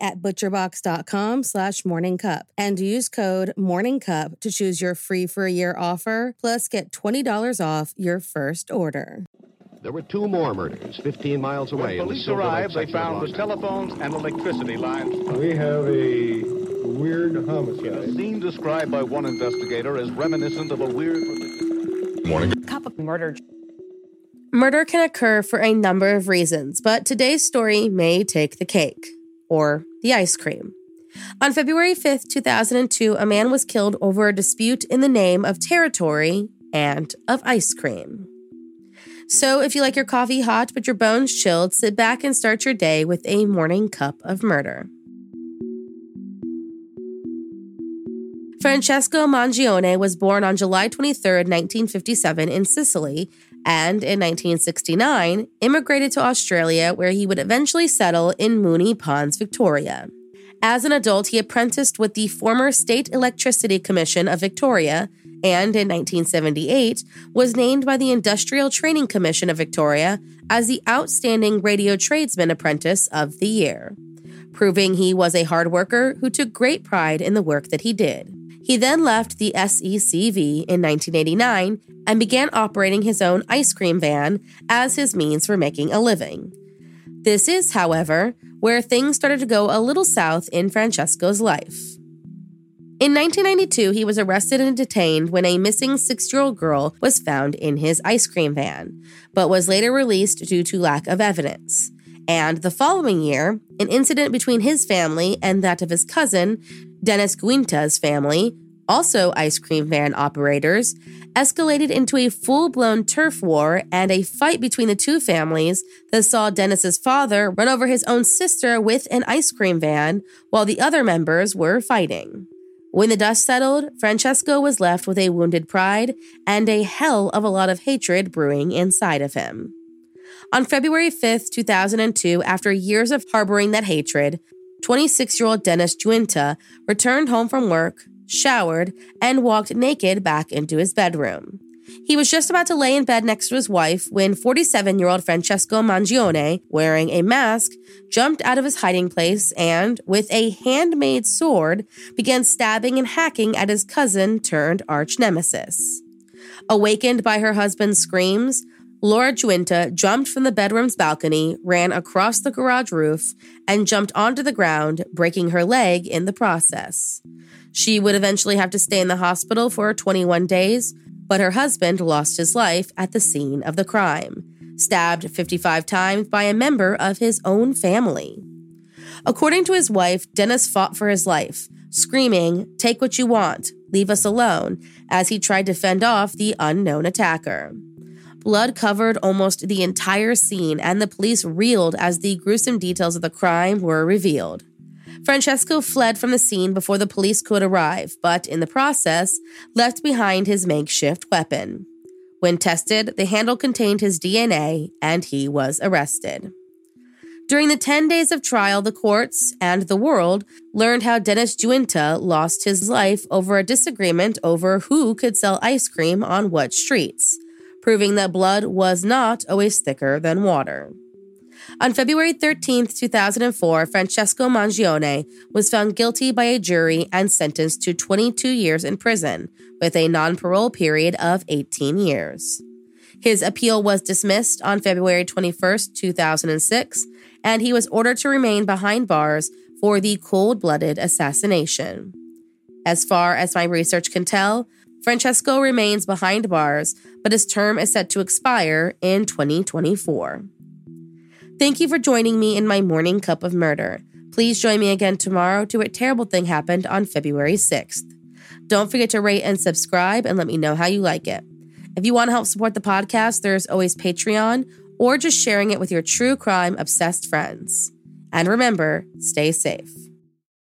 at butcherbox.com slash morningcup and use code morningcup to choose your free for a year offer plus get $20 off your first order. There were two more murders 15 miles away. When in the police arrived, they found the telephones and electricity lines. We have a weird A homicide. scene described by one investigator as reminiscent of a weird. Morning. cup of murder. Murder can occur for a number of reasons, but today's story may take the cake or the ice cream. On February 5th, 2002, a man was killed over a dispute in the name of territory and of ice cream. So, if you like your coffee hot but your bones chilled, sit back and start your day with a morning cup of murder. Francesco Mangione was born on July 23, 1957, in Sicily, and in 1969 immigrated to Australia, where he would eventually settle in Moonee Ponds, Victoria. As an adult, he apprenticed with the former State Electricity Commission of Victoria and in 1978 was named by the Industrial Training Commission of Victoria as the Outstanding Radio Tradesman Apprentice of the Year, proving he was a hard worker who took great pride in the work that he did. He then left the SECV in 1989 and began operating his own ice cream van as his means for making a living. This is, however, where things started to go a little south in Francesco's life. In 1992, he was arrested and detained when a missing six year old girl was found in his ice cream van, but was later released due to lack of evidence. And the following year, an incident between his family and that of his cousin, Dennis Giunta's family, also ice cream van operators, escalated into a full blown turf war and a fight between the two families that saw Dennis's father run over his own sister with an ice cream van while the other members were fighting. When the dust settled, Francesco was left with a wounded pride and a hell of a lot of hatred brewing inside of him. On February 5th, 2002, after years of harboring that hatred, 26 year old Dennis Giunta returned home from work, showered, and walked naked back into his bedroom. He was just about to lay in bed next to his wife when 47 year old Francesco Mangione, wearing a mask, jumped out of his hiding place and, with a handmade sword, began stabbing and hacking at his cousin turned arch nemesis. Awakened by her husband's screams, Laura Giunta jumped from the bedroom's balcony, ran across the garage roof, and jumped onto the ground, breaking her leg in the process. She would eventually have to stay in the hospital for 21 days, but her husband lost his life at the scene of the crime, stabbed 55 times by a member of his own family. According to his wife, Dennis fought for his life, screaming, Take what you want, leave us alone, as he tried to fend off the unknown attacker. Blood covered almost the entire scene, and the police reeled as the gruesome details of the crime were revealed. Francesco fled from the scene before the police could arrive, but in the process, left behind his makeshift weapon. When tested, the handle contained his DNA, and he was arrested. During the 10 days of trial, the courts and the world learned how Dennis Giunta lost his life over a disagreement over who could sell ice cream on what streets, proving that blood was not always thicker than water. On February 13, 2004, Francesco Mangione was found guilty by a jury and sentenced to 22 years in prison, with a non parole period of 18 years. His appeal was dismissed on February 21, 2006, and he was ordered to remain behind bars for the cold blooded assassination. As far as my research can tell, Francesco remains behind bars, but his term is set to expire in 2024. Thank you for joining me in my morning cup of murder. Please join me again tomorrow to what terrible thing happened on February 6th. Don't forget to rate and subscribe and let me know how you like it. If you want to help support the podcast, there's always Patreon or just sharing it with your true crime obsessed friends. And remember, stay safe.